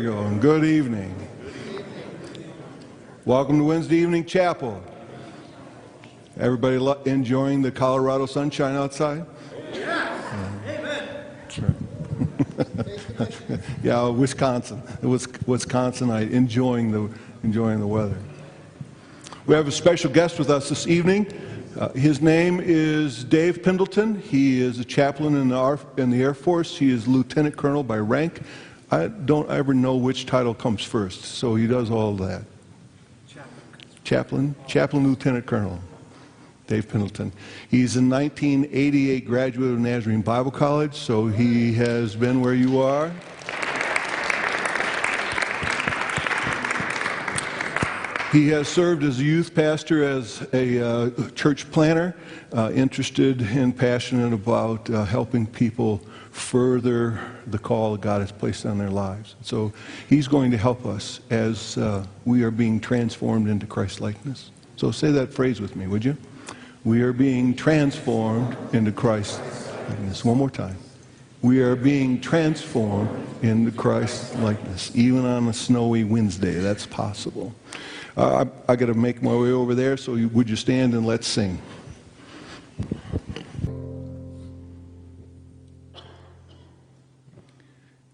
All right, there we go. And good evening. Welcome to Wednesday evening chapel. Everybody lo- enjoying the Colorado sunshine outside? Yes! yeah, Wisconsin, Wis- Wisconsinite, enjoying the enjoying the weather. We have a special guest with us this evening. Uh, his name is Dave Pendleton. He is a chaplain in the, Ar- in the Air Force. He is lieutenant colonel by rank. I don't ever know which title comes first, so he does all that. Chaplain, chaplain, lieutenant colonel. Dave Pendleton. He's a 1988 graduate of Nazarene Bible College, so he has been where you are. He has served as a youth pastor, as a uh, church planner, uh, interested and passionate about uh, helping people further the call God has placed on their lives. So he's going to help us as uh, we are being transformed into Christ likeness. So say that phrase with me, would you? We are being transformed into Christ likeness. One more time. We are being transformed into Christ likeness. Even on a snowy Wednesday, that's possible. Uh, I, I got to make my way over there, so you, would you stand and let's sing?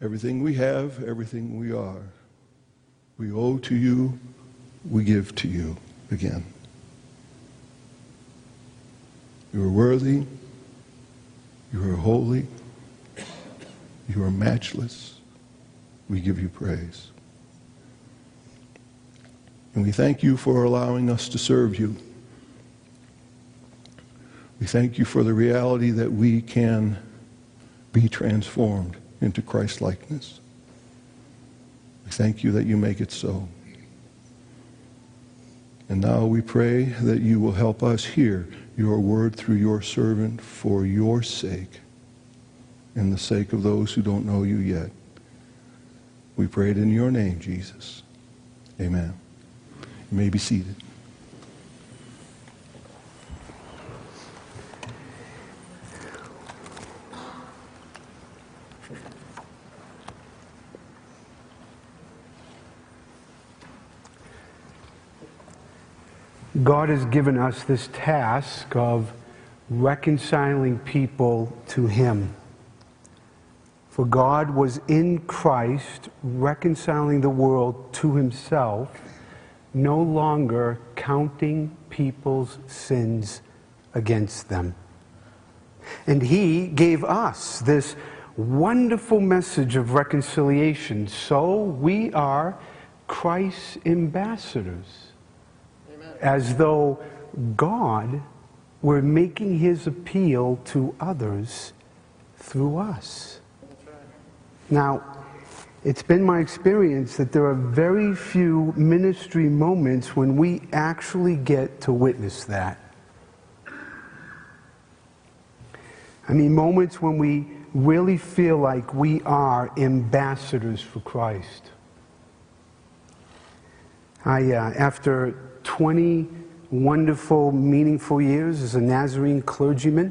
Everything we have, everything we are, we owe to you, we give to you again. You are worthy, you are holy, you are matchless. We give you praise. And we thank you for allowing us to serve you. We thank you for the reality that we can be transformed into Christ likeness. We thank you that you make it so. And now we pray that you will help us hear your word through your servant for your sake and the sake of those who don't know you yet. We pray it in your name, Jesus. Amen. You may be seated. God has given us this task of reconciling people to Him. For God was in Christ reconciling the world to Himself, no longer counting people's sins against them. And He gave us this wonderful message of reconciliation. So we are Christ's ambassadors as though God were making his appeal to others through us. Now, it's been my experience that there are very few ministry moments when we actually get to witness that. I mean, moments when we really feel like we are ambassadors for Christ. I, uh, after 20 wonderful, meaningful years as a Nazarene clergyman.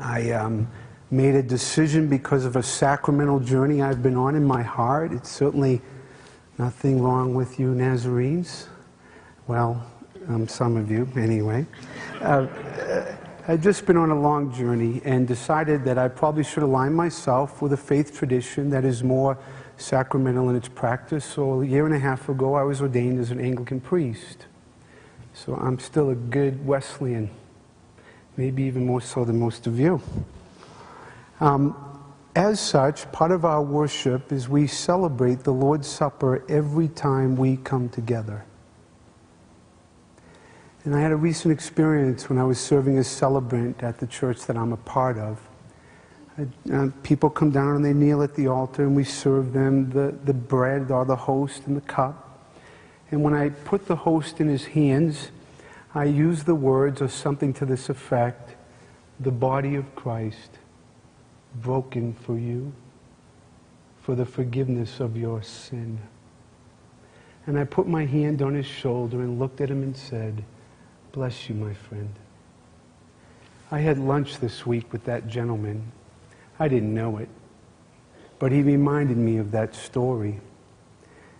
I um, made a decision because of a sacramental journey I've been on in my heart. It's certainly nothing wrong with you, Nazarenes. Well, um, some of you, anyway. Uh, I've just been on a long journey and decided that I probably should align myself with a faith tradition that is more sacramental in its practice. So a year and a half ago, I was ordained as an Anglican priest. So I'm still a good Wesleyan, maybe even more so than most of you. Um, as such, part of our worship is we celebrate the Lord's Supper every time we come together. And I had a recent experience when I was serving as celebrant at the church that I'm a part of. Uh, people come down and they kneel at the altar and we serve them the, the bread or the host and the cup. And when I put the host in his hands, I use the words or something to this effect the body of Christ broken for you for the forgiveness of your sin. And I put my hand on his shoulder and looked at him and said, Bless you, my friend. I had lunch this week with that gentleman. I didn't know it. But he reminded me of that story.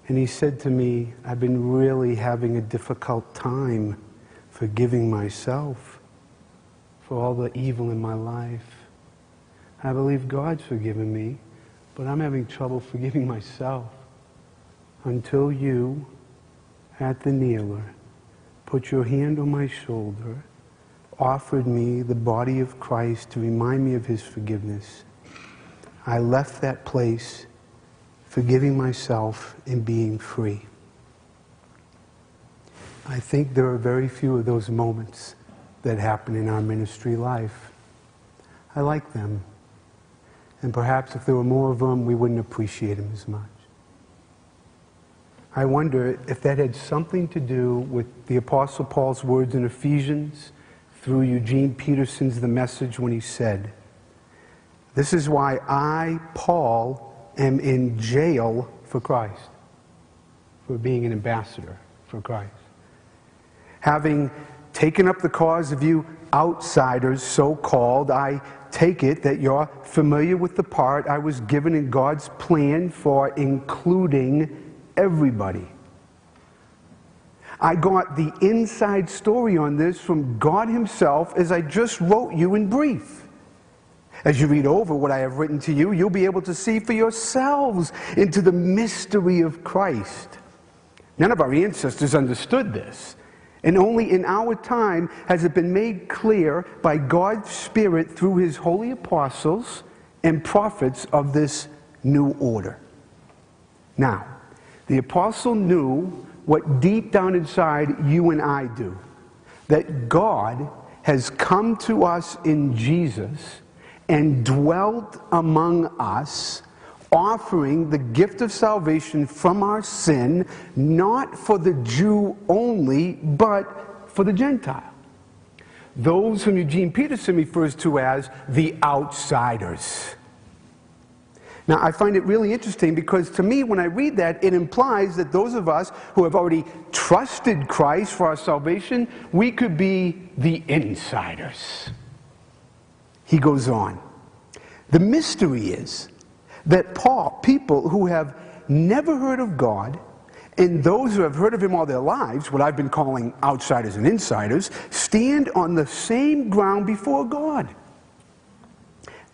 And he said to me, I've been really having a difficult time forgiving myself for all the evil in my life. I believe God's forgiven me, but I'm having trouble forgiving myself until you, at the kneeler, put your hand on my shoulder, offered me the body of Christ to remind me of his forgiveness. I left that place forgiving myself and being free. I think there are very few of those moments that happen in our ministry life. I like them. And perhaps if there were more of them, we wouldn't appreciate them as much. I wonder if that had something to do with the Apostle Paul's words in Ephesians through Eugene Peterson's The Message when he said, This is why I, Paul, am in jail for Christ, for being an ambassador for Christ. Having taken up the cause of you outsiders, so called, I take it that you're familiar with the part I was given in God's plan for including everybody. I got the inside story on this from God Himself as I just wrote you in brief. As you read over what I have written to you, you'll be able to see for yourselves into the mystery of Christ. None of our ancestors understood this. And only in our time has it been made clear by God's Spirit through His holy apostles and prophets of this new order. Now, the apostle knew what deep down inside you and I do that God has come to us in Jesus and dwelt among us, offering the gift of salvation from our sin, not for the Jew only, but for the Gentile. Those whom Eugene Peterson refers to as the outsiders. Now, I find it really interesting because to me, when I read that, it implies that those of us who have already trusted Christ for our salvation, we could be the insiders. He goes on. The mystery is that Paul, people who have never heard of God, and those who have heard of him all their lives, what I've been calling outsiders and insiders, stand on the same ground before God.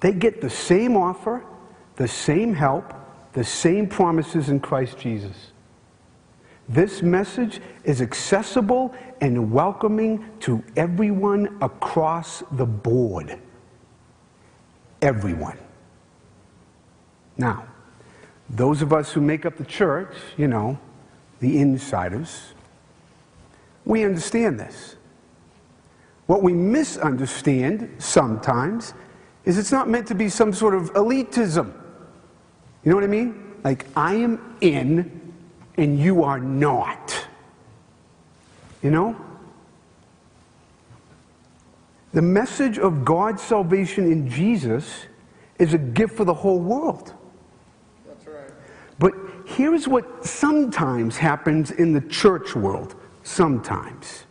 They get the same offer, the same help, the same promises in Christ Jesus. This message is accessible and welcoming to everyone across the board everyone. Now, those of us who make up the church, you know, the insiders, we understand this. What we misunderstand sometimes is it's not meant to be some sort of elitism. You know what I mean? Like, I am in and you are not. You know? The message of God's salvation in Jesus is a gift for the whole world. That's right. But here's what sometimes happens in the church world. Sometimes.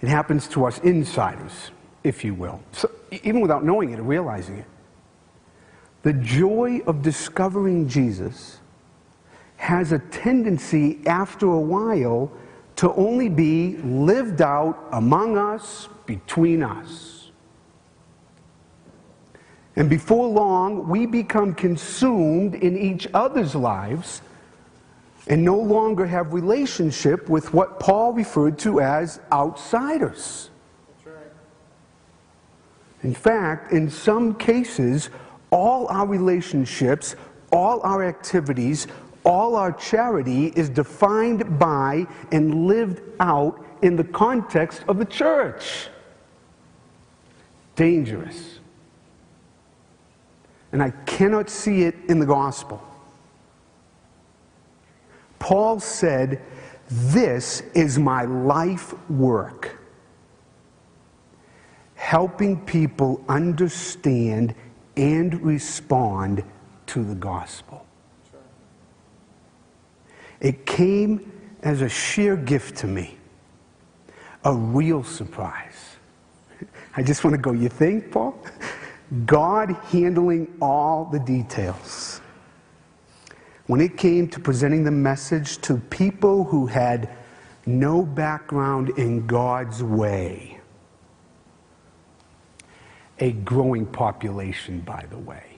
It happens to us insiders, if you will, so, even without knowing it or realizing it. The joy of discovering Jesus has a tendency after a while to only be lived out among us, between us. And before long, we become consumed in each other's lives and no longer have relationship with what Paul referred to as outsiders. Right. In fact, in some cases, all our relationships, all our activities, all our charity is defined by and lived out in the context of the church. Dangerous. And I cannot see it in the gospel. Paul said, This is my life work. Helping people understand and respond to the gospel. It came as a sheer gift to me, a real surprise. I just want to go, You think, Paul? God handling all the details. When it came to presenting the message to people who had no background in God's way, a growing population, by the way.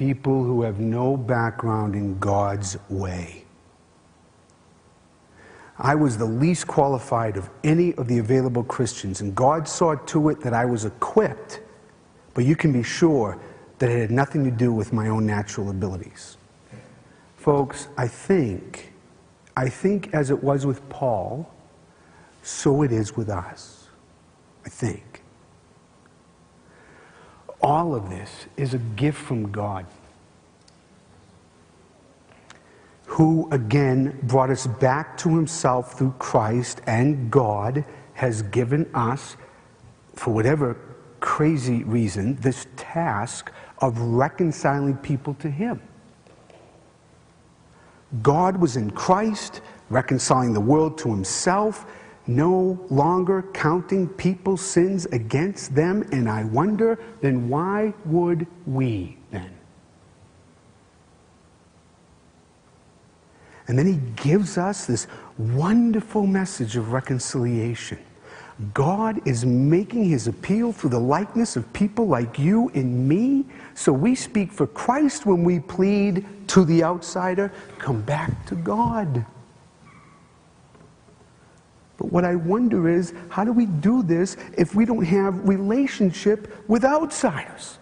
People who have no background in God's way. I was the least qualified of any of the available Christians, and God saw to it that I was equipped, but you can be sure that it had nothing to do with my own natural abilities. Folks, I think, I think as it was with Paul, so it is with us. I think. All of this is a gift from God. who again brought us back to himself through Christ, and God has given us, for whatever crazy reason, this task of reconciling people to him. God was in Christ, reconciling the world to himself, no longer counting people's sins against them, and I wonder then why would we then? And then he gives us this wonderful message of reconciliation. God is making his appeal through the likeness of people like you and me. So we speak for Christ when we plead to the outsider, come back to God. But what I wonder is, how do we do this if we don't have relationship with outsiders?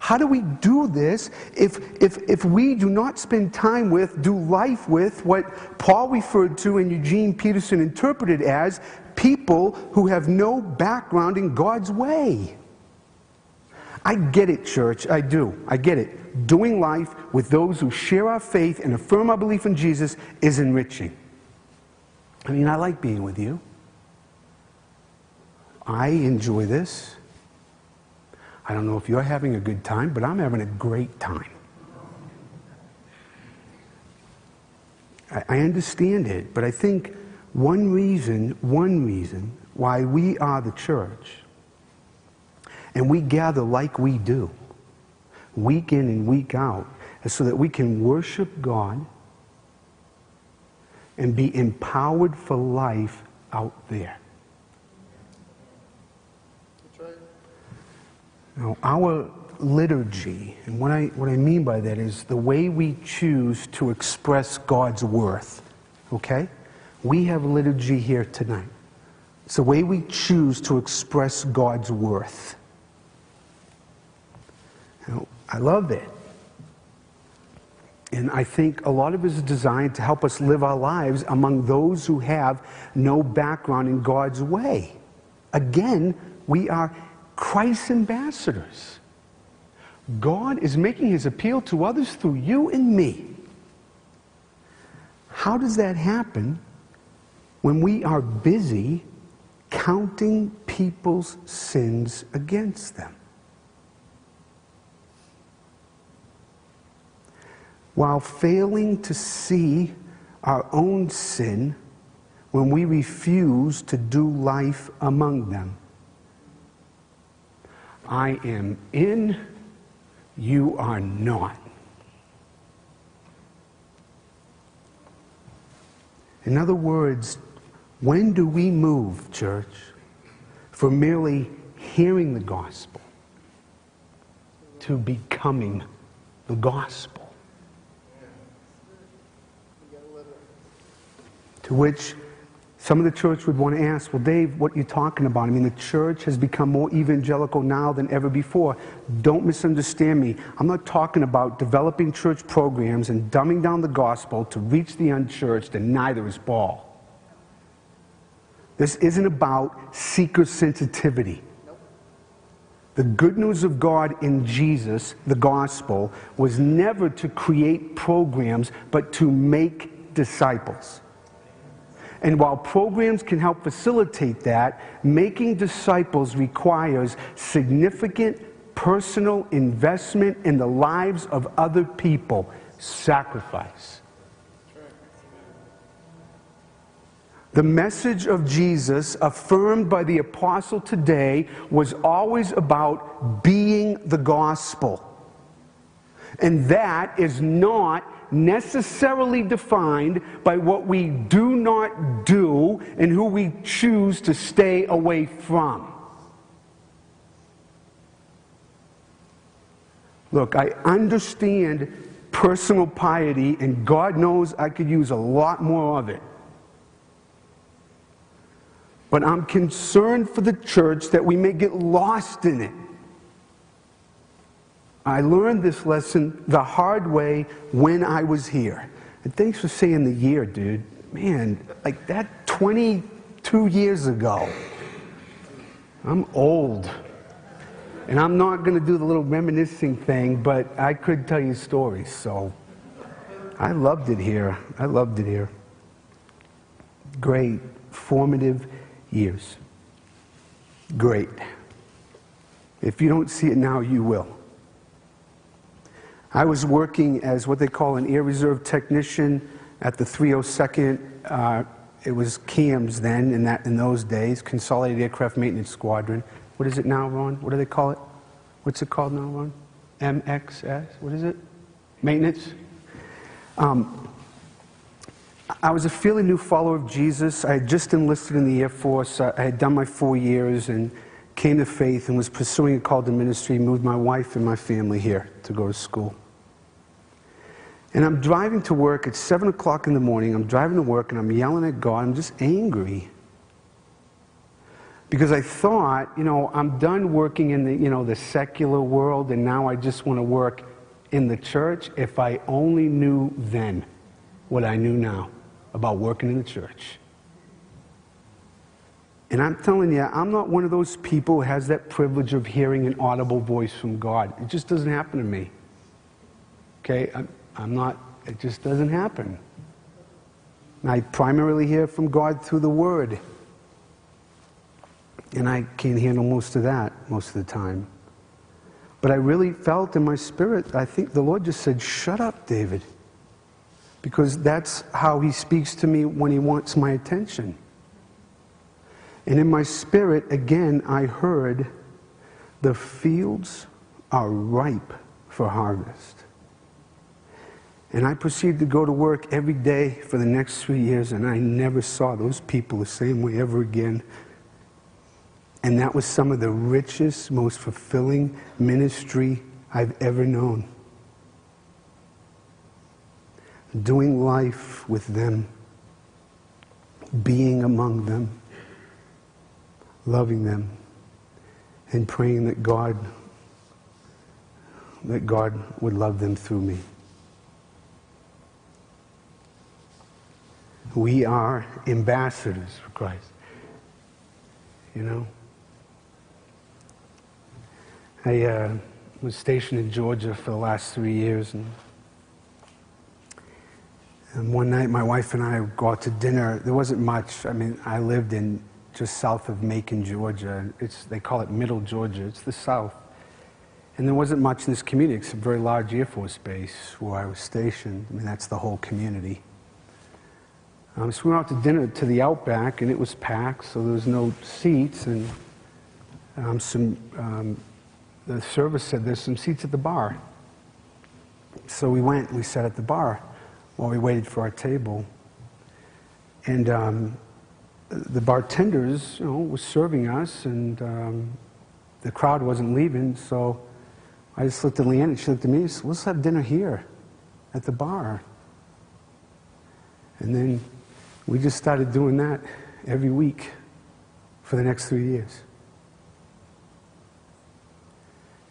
How do we do this if, if, if we do not spend time with, do life with what Paul referred to and Eugene Peterson interpreted as people who have no background in God's way? I get it, church. I do. I get it. Doing life with those who share our faith and affirm our belief in Jesus is enriching. I mean, I like being with you. I enjoy this. I don't know if you're having a good time, but I'm having a great time. I, I understand it, but I think one reason, one reason why we are the church and we gather like we do, week in and week out, is so that we can worship God and be empowered for life out there. Now, our liturgy, and what I, what I mean by that is the way we choose to express God's worth, okay? We have liturgy here tonight. It's the way we choose to express God's worth. Now, I love it. And I think a lot of it is designed to help us live our lives among those who have no background in God's way. Again, we are Christ's ambassadors. God is making his appeal to others through you and me. How does that happen when we are busy counting people's sins against them? While failing to see our own sin when we refuse to do life among them. I am in, you are not. In other words, when do we move, church, from merely hearing the gospel to becoming the gospel? To which some of the church would want to ask, well, Dave, what are you talking about? I mean, the church has become more evangelical now than ever before. Don't misunderstand me. I'm not talking about developing church programs and dumbing down the gospel to reach the unchurched, and neither is Paul. This isn't about seeker sensitivity. The good news of God in Jesus, the gospel, was never to create programs, but to make disciples. And while programs can help facilitate that, making disciples requires significant personal investment in the lives of other people, sacrifice. The message of Jesus, affirmed by the apostle today, was always about being the gospel. And that is not necessarily defined by what we do not do and who we choose to stay away from. Look, I understand personal piety, and God knows I could use a lot more of it. But I'm concerned for the church that we may get lost in it. I learned this lesson the hard way when I was here. And thanks for saying the year, dude. Man, like that 22 years ago. I'm old. And I'm not going to do the little reminiscing thing, but I could tell you stories. So I loved it here. I loved it here. Great, formative years. Great. If you don't see it now, you will. I was working as what they call an air reserve technician at the 302nd. Uh, it was CAMS then, in, that, in those days, Consolidated Aircraft Maintenance Squadron. What is it now, Ron? What do they call it? What's it called now, Ron? MXS? What is it? Maintenance? Um, I was a fairly new follower of Jesus. I had just enlisted in the Air Force. I had done my four years and came to faith and was pursuing a call to ministry, moved my wife and my family here to go to school. And I'm driving to work at 7 o'clock in the morning. I'm driving to work and I'm yelling at God. I'm just angry. Because I thought, you know, I'm done working in the, you know, the secular world and now I just want to work in the church. If I only knew then what I knew now about working in the church. And I'm telling you, I'm not one of those people who has that privilege of hearing an audible voice from God. It just doesn't happen to me. Okay? I'm, I'm not, it just doesn't happen. I primarily hear from God through the Word. And I can't handle most of that most of the time. But I really felt in my spirit, I think the Lord just said, Shut up, David. Because that's how He speaks to me when He wants my attention. And in my spirit, again, I heard, The fields are ripe for harvest. And I proceeded to go to work every day for the next three years, and I never saw those people the same way ever again. And that was some of the richest, most fulfilling ministry I've ever known. Doing life with them, being among them, loving them, and praying that God that God would love them through me. We are ambassadors for Christ. You know? I uh, was stationed in Georgia for the last three years, and, and one night my wife and I go out to dinner. There wasn't much. I mean, I lived in just south of Macon, Georgia. It's, they call it Middle Georgia. It's the south. And there wasn't much in this community except a very large Air Force base where I was stationed. I mean, that's the whole community. Um, so we went out to dinner to the Outback, and it was packed, so there was no seats. And um, some um, the service said there's some seats at the bar. So we went, we sat at the bar while we waited for our table. And um, the bartenders, you know, was serving us, and um, the crowd wasn't leaving. So I just looked at Leanne, and she looked at me and said, let's have dinner here at the bar. And then we just started doing that every week for the next three years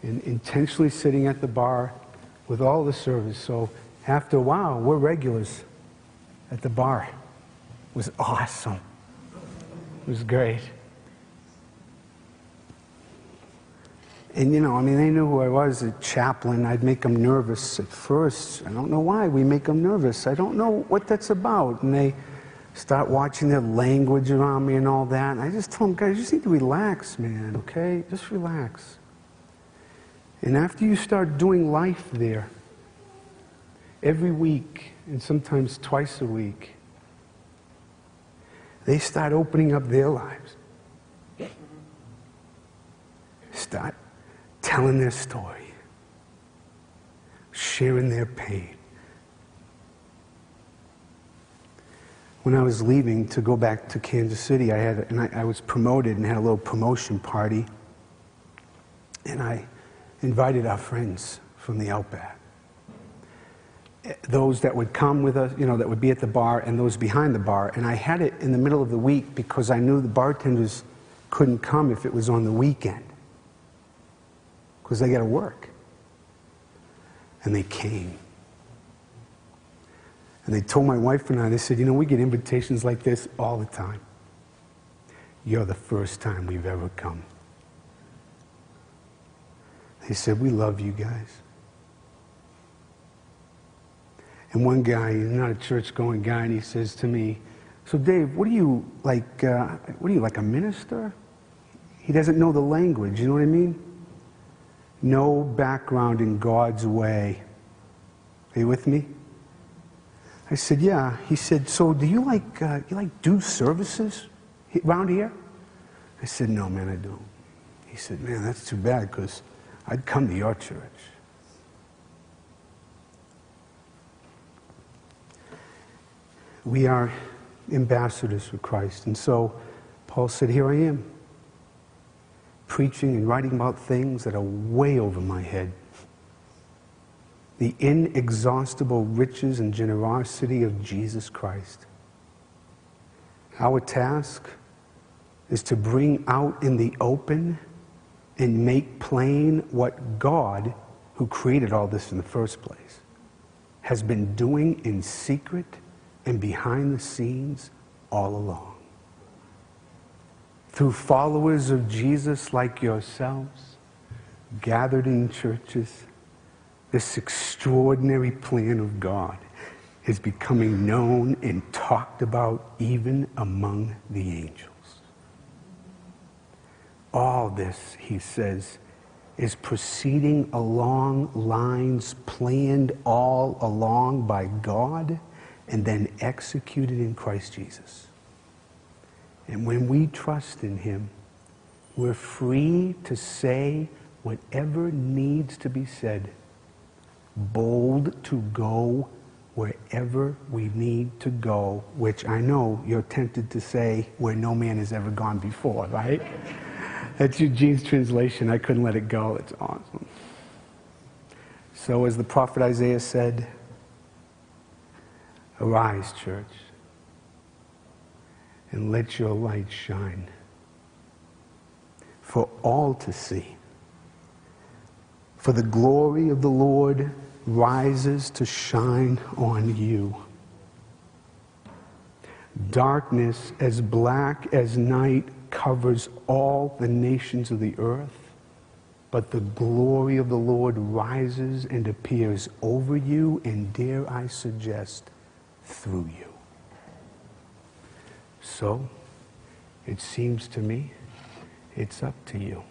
and intentionally sitting at the bar with all the service. So after a while, we're regulars at the bar. It was awesome. Was great. And you know, I mean, they knew who I was, a chaplain. I'd make them nervous at first. I don't know why we make them nervous. I don't know what that's about. And they start watching their language around me and all that. And I just tell them, guys, you just need to relax, man, okay? Just relax. And after you start doing life there, every week and sometimes twice a week, they start opening up their lives. Start telling their story, sharing their pain. When I was leaving to go back to Kansas City, I had and I, I was promoted and had a little promotion party, and I invited our friends from the Outback those that would come with us, you know, that would be at the bar and those behind the bar. And I had it in the middle of the week because I knew the bartenders couldn't come if it was on the weekend because they got to work. And they came. And they told my wife and I, they said, you know, we get invitations like this all the time. You're the first time we've ever come. They said, we love you guys. And one guy, he's not a church going guy, and he says to me, So, Dave, what are you like? Uh, what are you like a minister? He doesn't know the language, you know what I mean? No background in God's way. Are you with me? I said, Yeah. He said, So, do you like, uh, you like do services around here? I said, No, man, I don't. He said, Man, that's too bad because I'd come to your church. We are ambassadors for Christ. And so Paul said, Here I am, preaching and writing about things that are way over my head. The inexhaustible riches and generosity of Jesus Christ. Our task is to bring out in the open and make plain what God, who created all this in the first place, has been doing in secret and behind the scenes all along. Through followers of Jesus like yourselves, gathered in churches, this extraordinary plan of God is becoming known and talked about even among the angels. All this, he says, is proceeding along lines planned all along by God and then executed in Christ Jesus. And when we trust in Him, we're free to say whatever needs to be said, bold to go wherever we need to go, which I know you're tempted to say where no man has ever gone before, right? That's Eugene's translation. I couldn't let it go. It's awesome. So, as the prophet Isaiah said, Arise, church, and let your light shine for all to see. For the glory of the Lord rises to shine on you. Darkness as black as night covers all the nations of the earth, but the glory of the Lord rises and appears over you, and dare I suggest, through you. So, it seems to me it's up to you.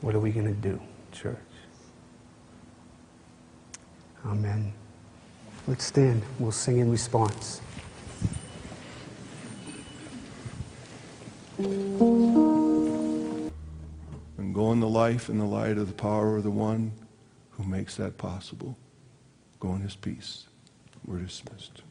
What are we going to do, church? Amen. Let's stand. We'll sing in response. And go in the life and the light of the power of the one who makes that possible. Go in his peace. We're dismissed.